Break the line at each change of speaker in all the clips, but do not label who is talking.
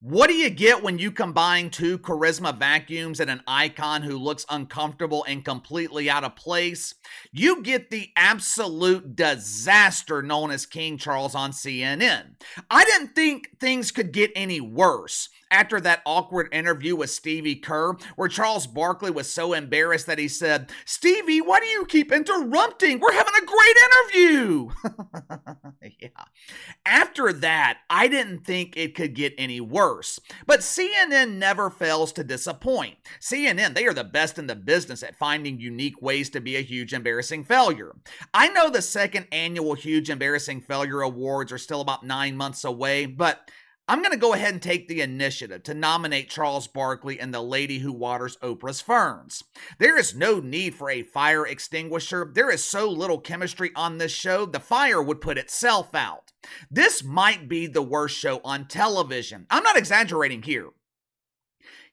What do you get when you combine two charisma vacuums and an icon who looks uncomfortable and completely out of place? You get the absolute disaster known as King Charles on CNN. I didn't think things could get any worse after that awkward interview with Stevie Kerr, where Charles Barkley was so embarrassed that he said, Stevie, why do you keep interrupting? We're having a great interview. yeah. After that, I didn't think it could get any worse. But CNN never fails to disappoint. CNN, they are the best in the business at finding unique ways to be a huge embarrassing failure. I know the second annual Huge Embarrassing Failure Awards are still about nine months away, but I'm going to go ahead and take the initiative to nominate Charles Barkley and the lady who waters Oprah's ferns. There is no need for a fire extinguisher. There is so little chemistry on this show, the fire would put itself out. This might be the worst show on television. I'm not exaggerating here.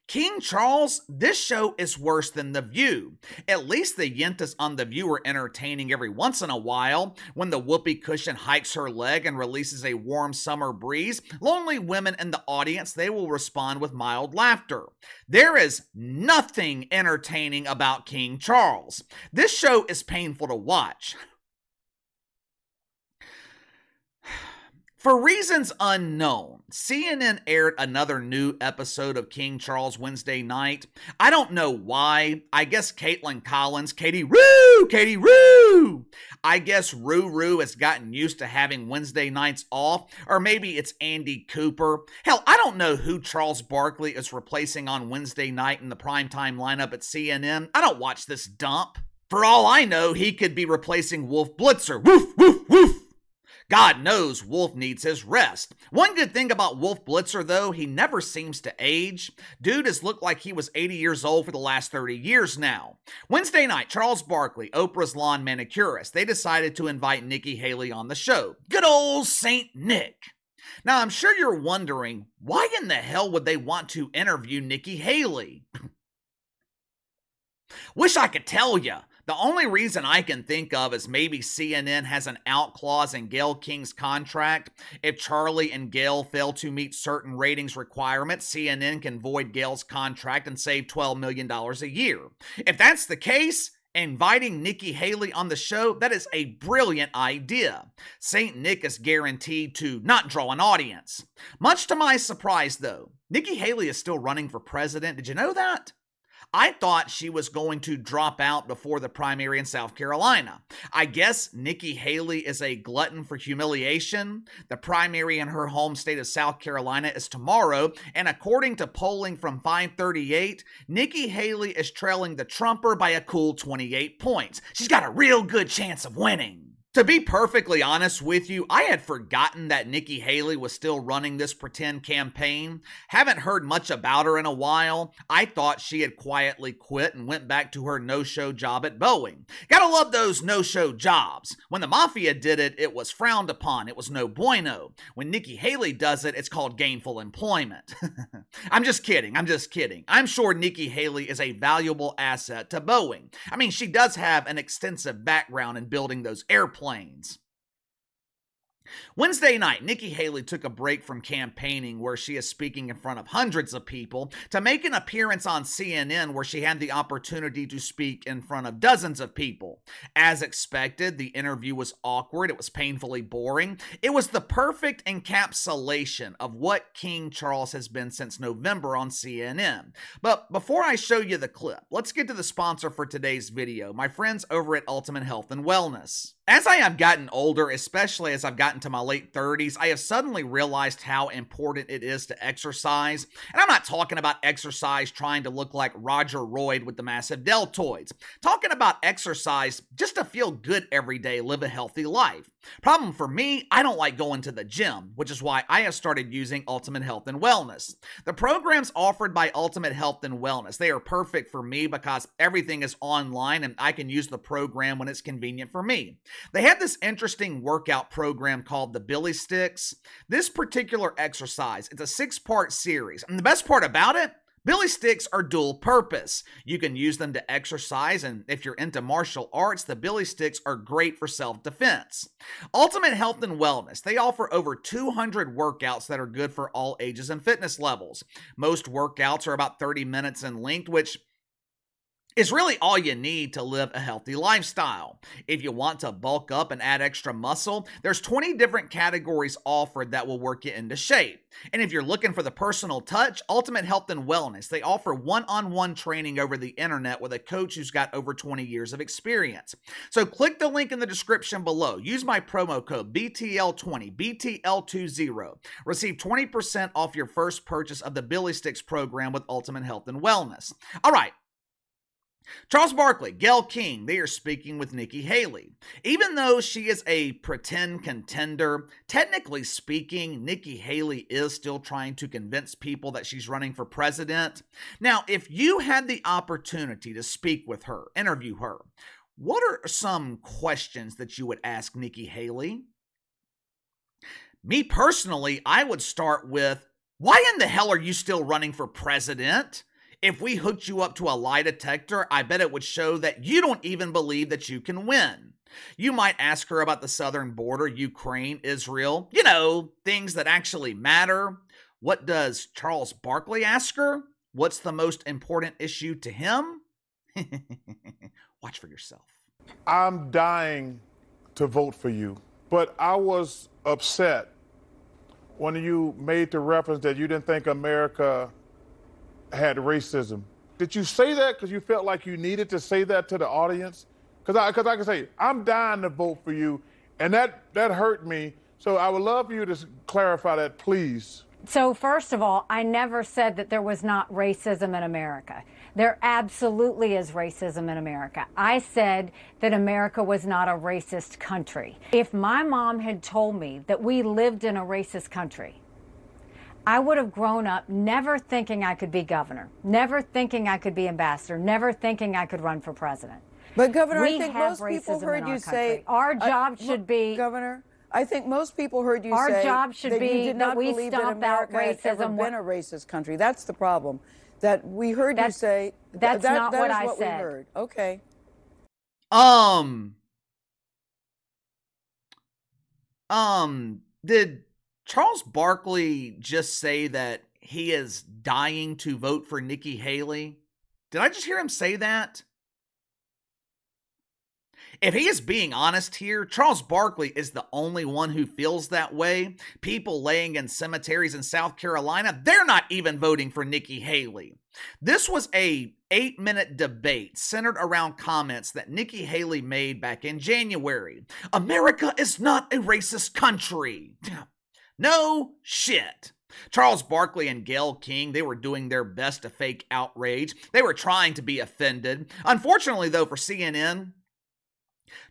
King Charles, this show is worse than The View. At least the Yentas on The View are entertaining every once in a while. When the whoopee cushion hikes her leg and releases a warm summer breeze, lonely women in the audience, they will respond with mild laughter. There is nothing entertaining about King Charles. This show is painful to watch. For reasons unknown, CNN aired another new episode of King Charles Wednesday night. I don't know why. I guess Kaitlan Collins, Katie Roo, Katie Roo. I guess Roo Roo has gotten used to having Wednesday nights off, or maybe it's Andy Cooper. Hell, I don't know who Charles Barkley is replacing on Wednesday night in the primetime lineup at CNN. I don't watch this dump. For all I know, he could be replacing Wolf Blitzer. Woof, woof, woof. God knows Wolf needs his rest. One good thing about Wolf Blitzer, though, he never seems to age. Dude has looked like he was 80 years old for the last 30 years now. Wednesday night, Charles Barkley, Oprah's lawn manicurist, they decided to invite Nikki Haley on the show. Good old Saint Nick. Now, I'm sure you're wondering, why in the hell would they want to interview Nikki Haley? Wish I could tell you. The only reason I can think of is maybe CNN has an out clause in Gayle King's contract. If Charlie and Gayle fail to meet certain ratings requirements, CNN can void Gayle's contract and save $12 million a year. If that's the case, Inviting Nikki Haley on the show, that is a brilliant idea. St. Nick is guaranteed to not draw an audience. Much to my surprise, though, Nikki Haley is still running for president. Did you know that? I thought she was going to drop out before the primary in South Carolina. I guess Nikki Haley is a glutton for humiliation. The primary in her home state of South Carolina is tomorrow, and according to polling from 538, Nikki Haley is trailing the Trumper by a cool 28 points. She's got a real good chance of winning. To be perfectly honest with you, I had forgotten that Nikki Haley was still running this pretend campaign. Haven't heard much about her in a while. I thought she had quietly quit and went back to her no show job at Boeing. Gotta love those no show jobs. When the Mafia did it, it was frowned upon, it was no bueno. When Nikki Haley does it, it's called gainful employment. I'm just kidding, I'm just kidding. I'm sure Nikki Haley is a valuable asset to Boeing. I mean, she does have an extensive background in building those airplanes Wednesday night, Nikki Haley took a break from campaigning where she is speaking in front of hundreds of people to make an appearance on CNN where she had the opportunity to speak in front of dozens of people. As expected, the interview was awkward, it was painfully boring. It was the perfect encapsulation of what King Charles has been since November on CNN. But before I show you the clip, let's get to the sponsor for today's video, my friends over at Ultimate Health and Wellness. As I have gotten older, especially as I've gotten to my late 30s, I have suddenly realized how important it is to exercise. And I'm not talking about exercise trying to look like Roger Royd with the massive deltoids. Talking about exercise just to feel good every day, live a healthy life. Problem for me, I don't like going to the gym, which is why I have started using Ultimate Health and Wellness. The programs offered by Ultimate Health and Wellness, they are perfect for me because everything is online and I can use the program when it's convenient for me. They have this interesting workout program called the BillyStix. This particular exercise, it's a six-part series. And the best part about it, BillyStix are dual purpose. You can use them to exercise, and if you're into martial arts, the BillyStix are great for self defense. Ultimate Health and Wellness, they offer over 200 workouts that are good for all ages and fitness levels. Most workouts are about 30 minutes in length, which is really all you need to live a healthy lifestyle. If you want to bulk up and add extra muscle, there's 20 different categories offered that will work you into shape. And if you're looking for the personal touch, Ultimate Health and Wellness, they offer one-on-one training over the internet with a coach who's got over 20 years of experience. So click the link in the description below. Use my promo code BTL20, BTL20. Receive 20% off your first purchase of the BillyStix program with Ultimate Health and Wellness. All right, Charles Barkley, Gayle King, they are speaking with Nikki Haley. Even though she is a pretend contender, technically speaking, Nikki Haley is still trying to convince people that she's running for president. Now, if you had the opportunity to speak with her, interview her, what are some questions that you would ask Nikki Haley? Me personally, I would start with why in the hell are you still running for president? If we hooked you up to a lie detector, I bet it would show that you don't even believe that you can win. You might ask her about the southern border, Ukraine, Israel, you know, things that actually matter. What does Charles Barkley ask her? What's the most important issue to him? Watch for yourself.
I'm dying to vote for you, but I was upset when you made the reference that you didn't think America had racism. Did you say that because you felt like you needed to say that to the audience? Because I, cause I can say, I'm dying to vote for you, and that, that hurt me. So I would love for you to clarify that, please.
So, first of all, I never said that there was not racism in America. There absolutely is racism in America. I said that America was not a racist country. If my mom had told me that we lived in a racist country, I would have grown up never thinking I could be governor, never thinking I could be ambassador, never thinking I could run for president.
But Governor, we I think most people heard you say
our job uh, should be
Governor. I think most people heard you
our
say
job should
that
be
you did not
that we
believe
stop
that America
racism.
had ever been a racist country. That's the problem. That we heard
that's,
you say.
That's
that,
not
that
what
is
I
what
said.
We heard. Okay.
Um. Um. Did Charles Barkley just say that he is dying to vote for Nikki Haley? Did I just hear him say that? If he is being honest here, Charles Barkley is the only one who feels that way. People laying in cemeteries in South Carolina, they're not even voting for Nikki Haley. This was a 8-minute debate centered around comments that Nikki Haley made back in January. America is not a racist country. No shit. Charles Barkley and Gayle King, they were doing their best to fake outrage. They were trying to be offended. Unfortunately, though, for CNN,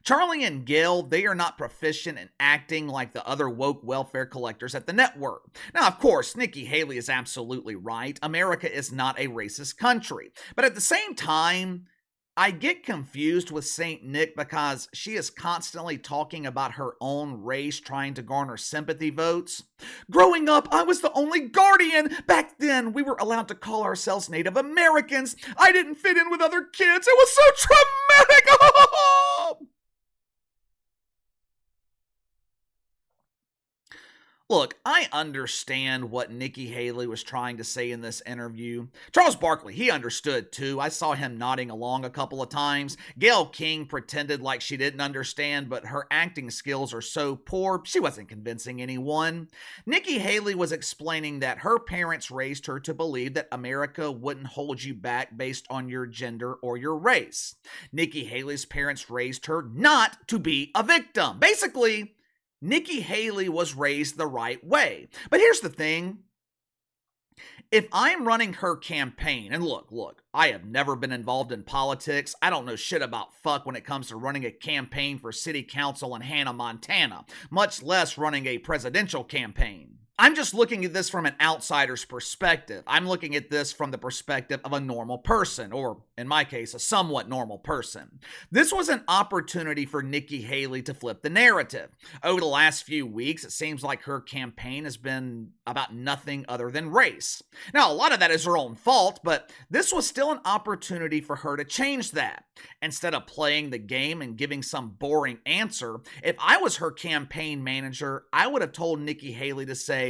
Charlie and Gayle, they are not proficient in acting like the other woke welfare collectors at the network. Now, of course, Nikki Haley is absolutely right. America is not a racist country. But at the same time, I get confused with St. Nick because she is constantly talking about her own race trying to garner sympathy votes. Growing up, I was the only guardian. Back then, we were allowed to call ourselves Native Americans. I didn't fit in with other kids. It was so traumatic. Look, I understand what Nikki Haley was trying to say in this interview. Charles Barkley, he understood too. I saw him nodding along a couple of times. Gayle King pretended like she didn't understand, but her acting skills are so poor, she wasn't convincing anyone. Nikki Haley was explaining that her parents raised her to believe that America wouldn't hold you back based on your gender or your race. Nikki Haley's parents raised her not to be a victim. Basically, Nikki Haley was raised the right way. But here's the thing if I'm running her campaign, and look, look, I have never been involved in politics. I don't know shit about fuck when it comes to running a campaign for city council in Hannah, Montana, much less running a presidential campaign. I'm just looking at this from an outsider's perspective. I'm looking at this from the perspective of a normal person, or in my case, a somewhat normal person. This was an opportunity for Nikki Haley to flip the narrative. Over the last few weeks, it seems like her campaign has been about nothing other than race. Now, a lot of that is her own fault, but this was still an opportunity for her to change that. Instead of playing the game and giving some boring answer, if I was her campaign manager, I would have told Nikki Haley to say,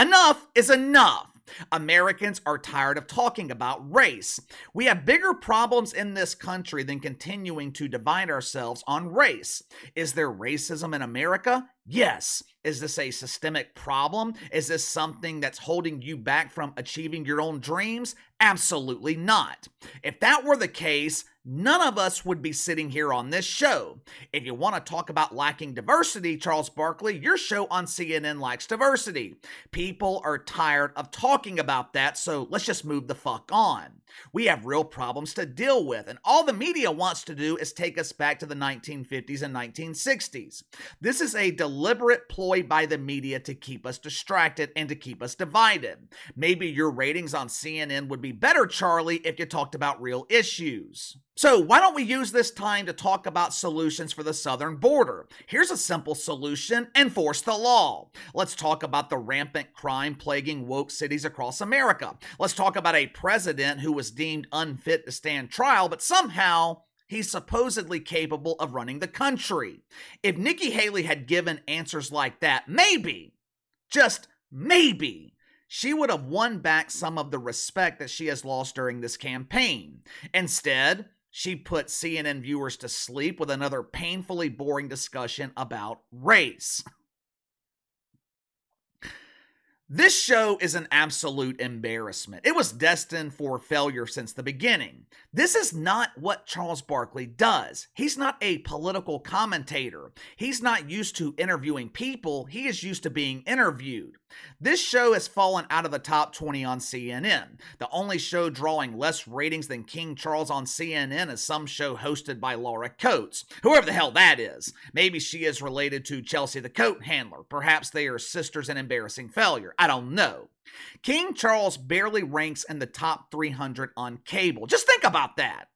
Enough is enough. Americans are tired of talking about race. We have bigger problems in this country than continuing to divide ourselves on race. Is there racism in America? Yes. Is this a systemic problem? Is this something that's holding you back from achieving your own dreams? Absolutely not. If that were the case, none of us would be sitting here on this show. If you want to talk about lacking diversity, Charles Barkley, your show on CNN lacks diversity. People are tired of talking about that, so let's just move the fuck on. We have real problems to deal with, and all the media wants to do is take us back to the 1950s and 1960s. This is a deliberate ploy by the media to keep us distracted and to keep us divided. Maybe your ratings on CNN would be better, Charlie, if you talked about real issues. So, why don't we use this time to talk about solutions for the southern border? Here's a simple solution enforce the law. Let's talk about the rampant crime plaguing woke cities across America. Let's talk about a president who was deemed unfit to stand trial, but somehow he's supposedly capable of running the country. If Nikki Haley had given answers like that, maybe, just maybe, she would have won back some of the respect that she has lost during this campaign. Instead, she put CNN viewers to sleep with another painfully boring discussion about race. This show is an absolute embarrassment. It was destined for failure since the beginning. This is not what Charles Barkley does. He's not a political commentator. He's not used to interviewing people, he is used to being interviewed. This show has fallen out of the top 20 on CNN. The only show drawing less ratings than King Charles on CNN is some show hosted by Laura Coates, whoever the hell that is. Maybe she is related to Chelsea the coat handler. Perhaps they are sisters in embarrassing failure. I don't know. King Charles barely ranks in the top 300 on cable. Just think about that.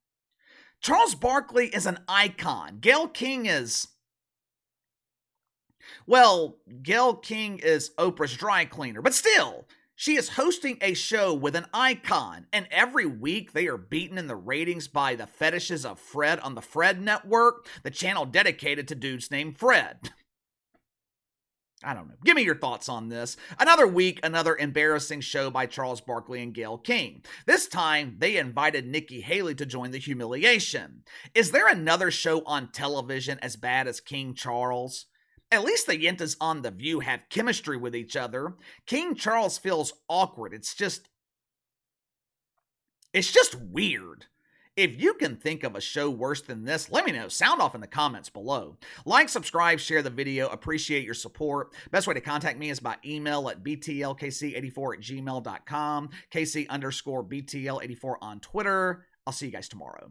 Charles Barkley is an icon. Gayle King is. Well, Gayle King is Oprah's dry cleaner, but still, she is hosting a show with an icon, and every week they are beaten in the ratings by the fetishes of Fred on the Fred Network, the channel dedicated to dudes named Fred. I don't know. Give me your thoughts on this. Another week, another embarrassing show by Charles Barkley and Gayle King. This time, they invited Nikki Haley to join the humiliation. Is there another show on television as bad as King Charles? At least the Yentas on The View have chemistry with each other. King Charles feels awkward. It's just. It's just weird. If you can think of a show worse than this, let me know. Sound off in the comments below. Like, subscribe, share the video. Appreciate your support. Best way to contact me is by email at btlkc84 at gmail.com, kc underscore btl84 on Twitter. I'll see you guys tomorrow.